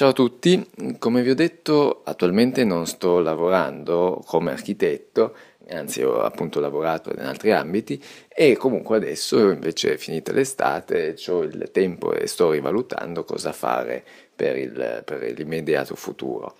Ciao a tutti, come vi ho detto attualmente non sto lavorando come architetto, anzi ho appunto lavorato in altri ambiti e comunque adesso invece è finita l'estate, ho il tempo e sto rivalutando cosa fare per, il, per l'immediato futuro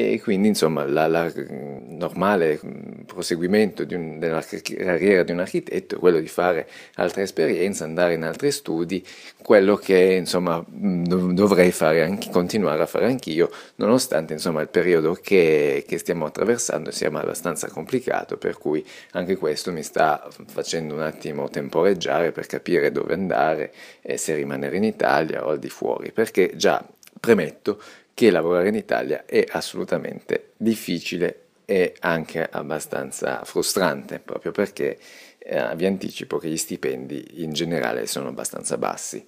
e quindi insomma la, la normale proseguimento un, della carriera di un architetto è quello di fare altre esperienze, andare in altri studi, quello che insomma dovrei fare anche, continuare a fare anch'io, nonostante insomma il periodo che, che stiamo attraversando sia abbastanza complicato, per cui anche questo mi sta facendo un attimo temporeggiare per capire dove andare e se rimanere in Italia o al di fuori, perché già premetto che lavorare in Italia è assolutamente difficile e anche abbastanza frustrante, proprio perché eh, vi anticipo che gli stipendi in generale sono abbastanza bassi.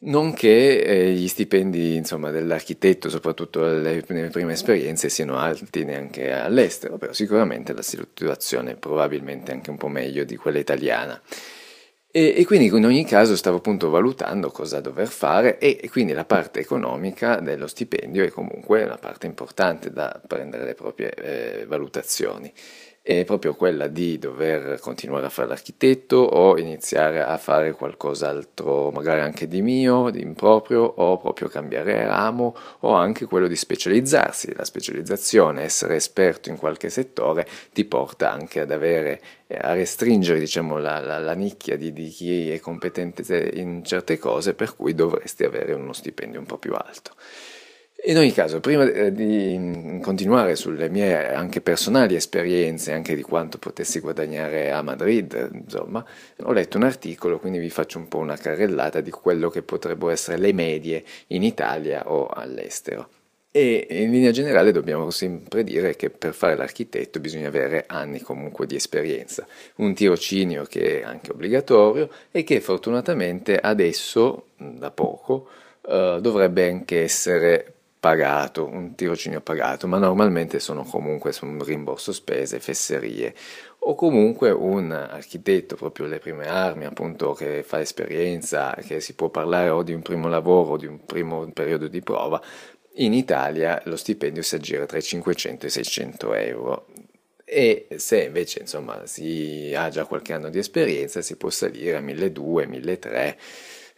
Non che eh, gli stipendi insomma, dell'architetto, soprattutto nelle, nelle prime esperienze, siano alti neanche all'estero, però sicuramente la situazione è probabilmente anche un po' meglio di quella italiana. E, e, quindi in ogni caso stavo appunto valutando cosa dover fare e, e, quindi la parte economica dello stipendio è comunque una parte importante da prendere le proprie eh, valutazioni è proprio quella di dover continuare a fare l'architetto o iniziare a fare qualcos'altro, magari anche di mio, di improprio, o proprio cambiare ramo, o anche quello di specializzarsi. La specializzazione, essere esperto in qualche settore, ti porta anche ad avere, eh, a restringere diciamo, la, la, la nicchia di, di chi è competente in certe cose, per cui dovresti avere uno stipendio un po' più alto. In ogni caso, prima eh, di continuare sulle mie anche personali esperienze, anche di quanto potessi guadagnare a Madrid, insomma, ho letto un articolo, quindi vi faccio un po' una carrellata di quello che potrebbero essere le medie in Italia o all'estero. E in linea generale dobbiamo sempre dire che per fare l'architetto bisogna avere anni comunque di esperienza, un tirocinio che è anche obbligatorio e che fortunatamente adesso, da poco, Uh, dovrebbe anche essere pagato, un tirocinio pagato, ma normalmente sono comunque su un rimborso spese, fesserie o comunque un architetto, proprio le prime armi, appunto che fa esperienza, che si può parlare o di un primo lavoro o di un primo periodo di prova, in Italia lo stipendio si aggira tra i 500 e i 600 euro. E se invece insomma si ha già qualche anno di esperienza si può salire a 1200, 1300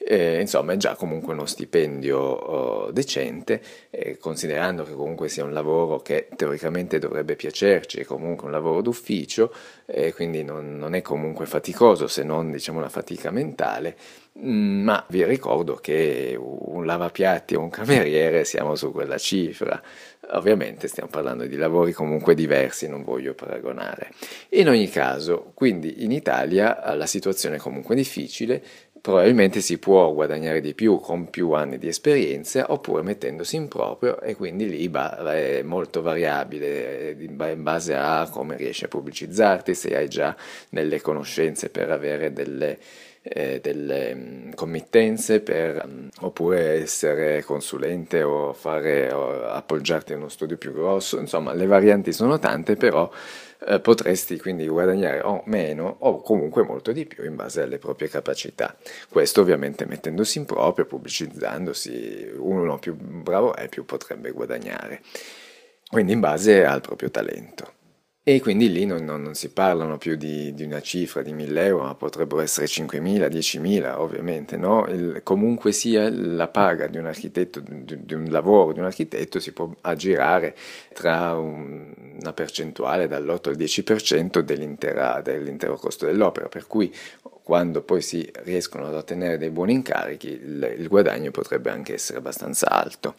eh, insomma è già comunque uno stipendio oh, decente, eh, considerando che comunque sia un lavoro che teoricamente dovrebbe piacerci, è comunque un lavoro d'ufficio, eh, quindi non, non, è comunque faticoso se non diciamo una fatica mentale, mm, ma vi ricordo che un lavapiatti o un cameriere siamo su quella cifra. Ovviamente stiamo parlando di lavori comunque diversi, non voglio paragonare. In ogni caso, quindi in Italia la situazione è comunque difficile, probabilmente si può guadagnare di più con più anni di esperienza oppure mettendosi in proprio e quindi lì è molto variabile in base a come riesci a pubblicizzarti, se hai già delle conoscenze per avere delle, eh, delle um, committenze per, um, oppure essere consulente o, fare, o appoggiarti a uno studio più grosso, insomma le varianti sono tante però eh, potresti quindi guadagnare o meno o comunque molto di più in base alle proprie capacità. Questo ovviamente mettendosi in proprio, pubblicizzandosi, uno più bravo è più potrebbe guadagnare, quindi in base al proprio talento. E quindi lì non, non, non si parlano più di, di, una cifra di 1000 euro, ma potrebbero essere 5.000, 10.000 ovviamente, no? Il, comunque sia la paga di un architetto, di, di, un lavoro di un architetto si può aggirare tra un, una percentuale dall'8 al 10% dell'intero costo dell'opera, per cui quando poi si riescono ad ottenere dei buoni incarichi il, il guadagno potrebbe anche essere abbastanza alto.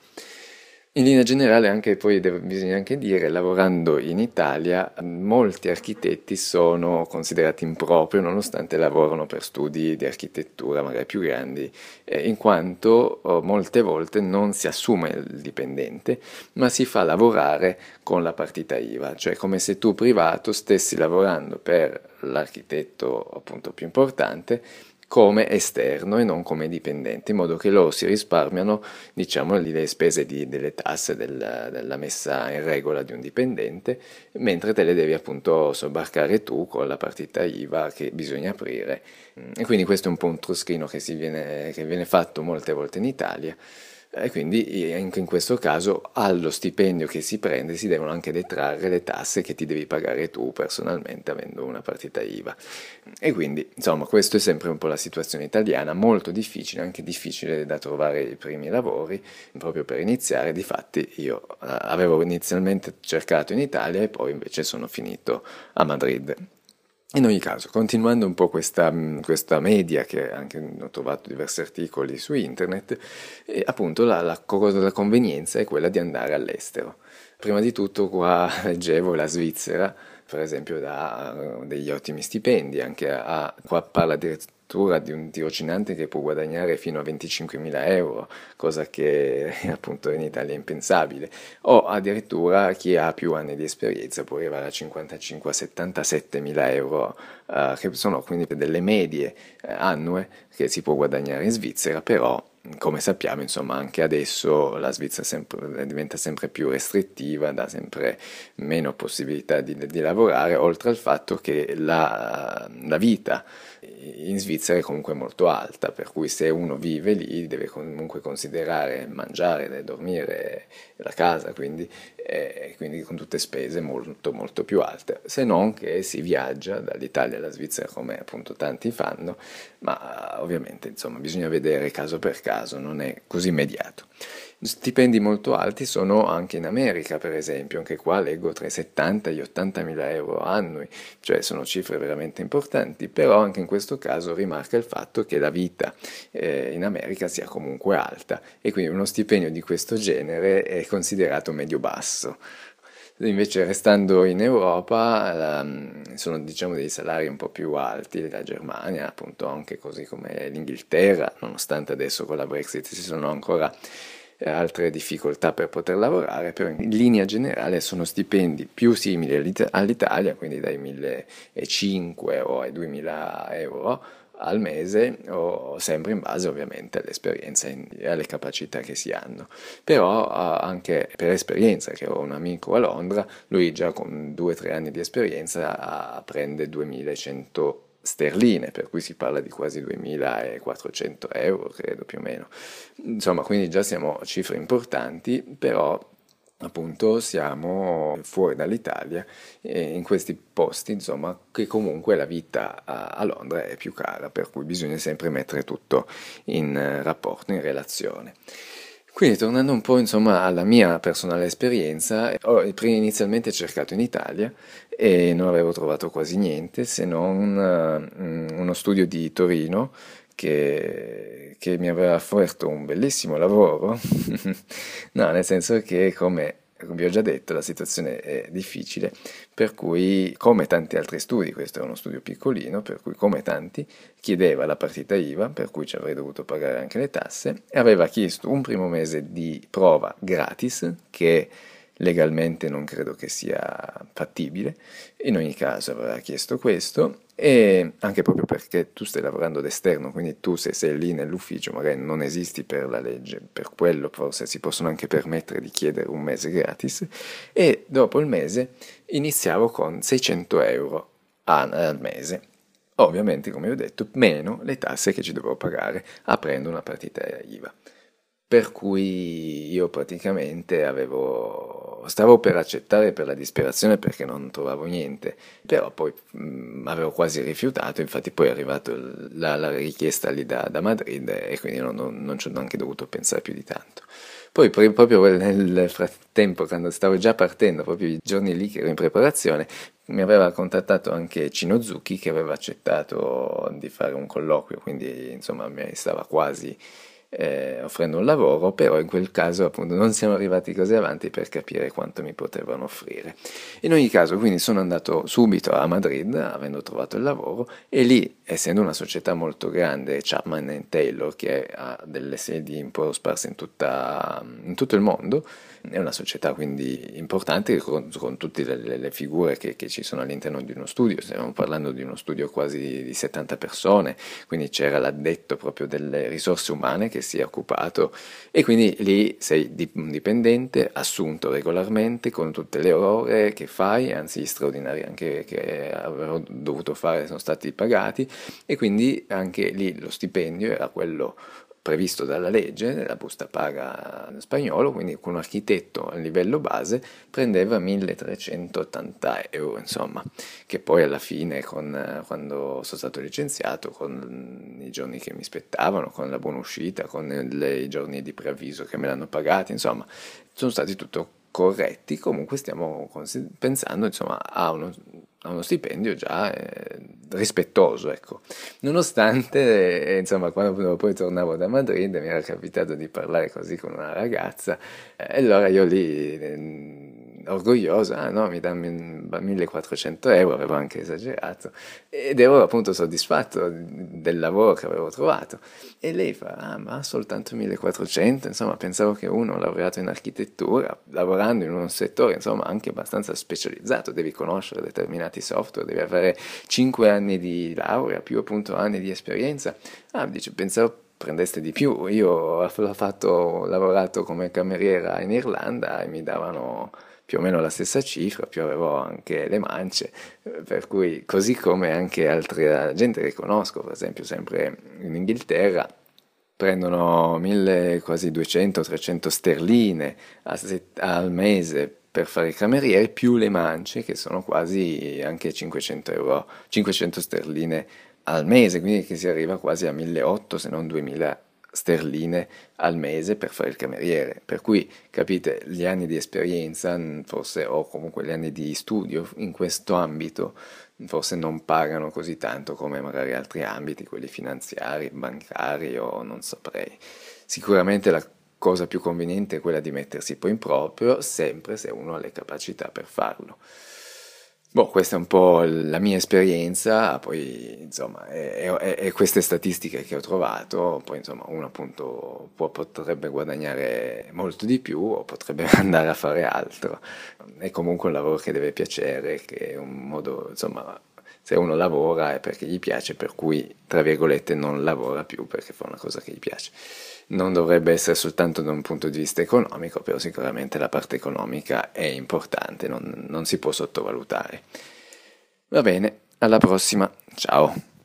In linea generale anche poi deve, bisogna anche dire, lavorando in Italia, molti architetti sono considerati improprio nonostante lavorano per studi di architettura magari più grandi, eh, in quanto oh, molte volte non si assume il dipendente, ma si fa lavorare con la partita IVA, cioè come se tu privato stessi lavorando per l'architetto appunto più importante come esterno e non come dipendente, in modo che loro si risparmiano diciamo, le spese di, delle tasse della, della, messa in regola di un dipendente, mentre te le devi appunto sobbarcare tu con la partita IVA che bisogna aprire. E quindi questo è un po' un truschino che, viene, che viene fatto molte volte in Italia e quindi anche in questo caso allo stipendio che si prende si devono anche detrarre le tasse che ti devi pagare tu personalmente avendo una partita IVA. E quindi insomma questa è sempre un po' la situazione italiana, molto difficile, anche difficile da trovare i primi lavori proprio per iniziare, difatti io eh, avevo inizialmente cercato in Italia e poi invece sono finito a Madrid. In ogni caso, continuando un po' questa, questa, media, che anche ho trovato diversi articoli su internet, eh, appunto la, la della convenienza è quella di andare all'estero. Prima di tutto qua leggevo la Svizzera, per esempio, dà degli ottimi stipendi, anche a, qua parla addirittura addirittura di un tirocinante che può guadagnare fino a 25.000 euro, cosa che appunto in Italia è impensabile, o addirittura chi ha più anni di esperienza può arrivare a 55-77.000 euro, eh, che sono quindi delle medie eh, annue che si può guadagnare in Svizzera, però come sappiamo, insomma, anche adesso la Svizzera sempre, diventa sempre più restrittiva, dà sempre meno possibilità di, di lavorare, oltre al fatto che la, la, vita in Svizzera è comunque molto alta, per cui se uno vive lì deve comunque considerare mangiare, dormire, la casa, quindi, eh, quindi con tutte spese molto molto più alte, se non che si viaggia dall'Italia alla Svizzera come appunto tanti fanno, ma ovviamente insomma bisogna vedere caso per caso, non è così immediato. Stipendi molto alti sono anche in America, per esempio, anche qua leggo tra i 70 e gli 80 mila euro annui, cioè sono cifre veramente importanti, però anche in questo caso rimarca il fatto che la vita eh, in America sia comunque alta. E quindi uno stipendio di questo genere è considerato medio-basso. Invece restando in Europa la, sono diciamo dei salari un po' più alti, la Germania appunto anche così come l'Inghilterra, nonostante adesso con la Brexit ci sono ancora altre difficoltà per poter lavorare, però in linea generale sono stipendi più simili all'Italia, quindi dai 1.500 o ai 2.000 euro al mese o sempre in base ovviamente all'esperienza e alle capacità che si hanno. Però anche per esperienza che ho un amico a Londra lui già con 2-3 anni di esperienza prende 2100 sterline, per cui si parla di quasi 2400 euro, credo più o meno. Insomma, quindi già siamo a cifre importanti, però appunto siamo fuori dall'Italia in questi posti insomma che comunque la vita a, Londra è più cara per cui bisogna sempre mettere tutto in rapporto in relazione quindi tornando un po' insomma alla mia personale esperienza, ho inizialmente cercato in Italia e non avevo trovato quasi niente se non uh, uno studio di Torino che, che mi aveva offerto un bellissimo lavoro, no, nel senso che come vi ho già detto, la situazione è difficile, per cui, come tanti altri studi, questo è uno studio piccolino, per cui, come tanti, chiedeva la partita IVA, per cui ci avrei dovuto pagare anche le tasse, e aveva chiesto un primo mese di prova gratis, che legalmente non credo che sia fattibile, in ogni caso aveva chiesto questo e anche proprio perché tu stai lavorando d'esterno, quindi tu se sei lì nell'ufficio magari non esisti per la legge, per quello forse si possono anche permettere di chiedere un mese gratis e dopo il mese iniziavo con 600 euro al mese. Ovviamente, come ho detto, meno le tasse che ci dovevo pagare aprendo una partita IVA. Per cui io praticamente avevo, stavo per accettare per la disperazione perché non trovavo niente, però poi mh, mm, avevo quasi rifiutato, infatti poi è arrivata la, la, richiesta lì da, da, Madrid e quindi non, non, non ci ho neanche dovuto pensare più di tanto. Poi proprio nel frattempo, quando stavo già partendo, proprio i giorni lì che ero in preparazione, mi aveva contattato anche Cino Zucchi che aveva accettato di fare un colloquio, quindi insomma mi stava quasi eh, offrendo un lavoro, però in quel caso appunto non siamo arrivati così avanti per capire quanto mi potevano offrire. In ogni caso quindi sono andato subito a Madrid avendo trovato il lavoro e lì essendo una società molto grande, Chapman Taylor che ha delle sedi un po' sparse in, tutta, in tutto il mondo, è una società quindi importante con, con tutte le, le figure che, che, ci sono all'interno di uno studio, stiamo parlando di uno studio quasi di, di 70 persone, quindi c'era l'addetto proprio delle risorse umane che si è occupato. E quindi lì sei un dipendente assunto regolarmente con tutte le ore che fai, anzi gli straordinari anche che avevo dovuto fare sono stati pagati. E quindi anche lì lo stipendio era quello previsto dalla legge, la busta paga spagnolo, quindi un architetto a livello base prendeva 1380 euro, insomma, che poi alla fine, con, quando sono stato licenziato, con i giorni che mi spettavano, con la buona uscita, con i giorni di preavviso che me l'hanno pagati, insomma, sono stati tutto corretti, comunque stiamo pensando insomma, a, uno, a uno stipendio già eh, rispettoso, ecco. Nonostante, eh, insomma, quando poi tornavo da Madrid mi era capitato di parlare così con una ragazza, eh, e allora io lì orgogliosa, ah, no, mi dà 1400 euro, avevo anche esagerato, ed ero appunto soddisfatto del lavoro che avevo trovato. E lei fa, ah, ma soltanto 1400, insomma, pensavo che uno laureato in architettura, lavorando in un settore, insomma, anche abbastanza specializzato, devi conoscere determinati software, devi avere 5 anni di laurea, più appunto anni di esperienza. Ah, dice, pensavo prendeste di più. Io ho fatto, ho lavorato come cameriera in Irlanda e mi davano più o meno la stessa cifra, più avevo anche le mance, per cui così come anche altre gente che conosco, per esempio sempre in Inghilterra, prendono 1000, quasi 200-300 sterline al mese per fare i camerieri più le mance che sono quasi anche 500 euro, 500 sterline al mese, quindi che si arriva quasi a 1800 se non 2000 sterline al mese per fare il cameriere. Per cui, capite, gli anni di esperienza, forse, o comunque gli anni di studio in questo ambito, forse non pagano così tanto come magari altri ambiti, quelli finanziari, bancari o non saprei. Sicuramente la cosa più conveniente è quella di mettersi poi in proprio, sempre se uno ha le capacità per farlo. Boh, questa è un po' la mia esperienza, poi insomma, e, queste statistiche che ho trovato, poi insomma uno appunto può, potrebbe guadagnare molto di più o potrebbe andare a fare altro. È comunque un lavoro che deve piacere, che è un modo, insomma, se uno lavora è perché gli piace, per cui, tra virgolette, non lavora più perché fa una cosa che gli piace non dovrebbe essere soltanto da un punto di vista economico, però sicuramente la parte economica è importante, non, non si può sottovalutare. Va bene, alla prossima, ciao!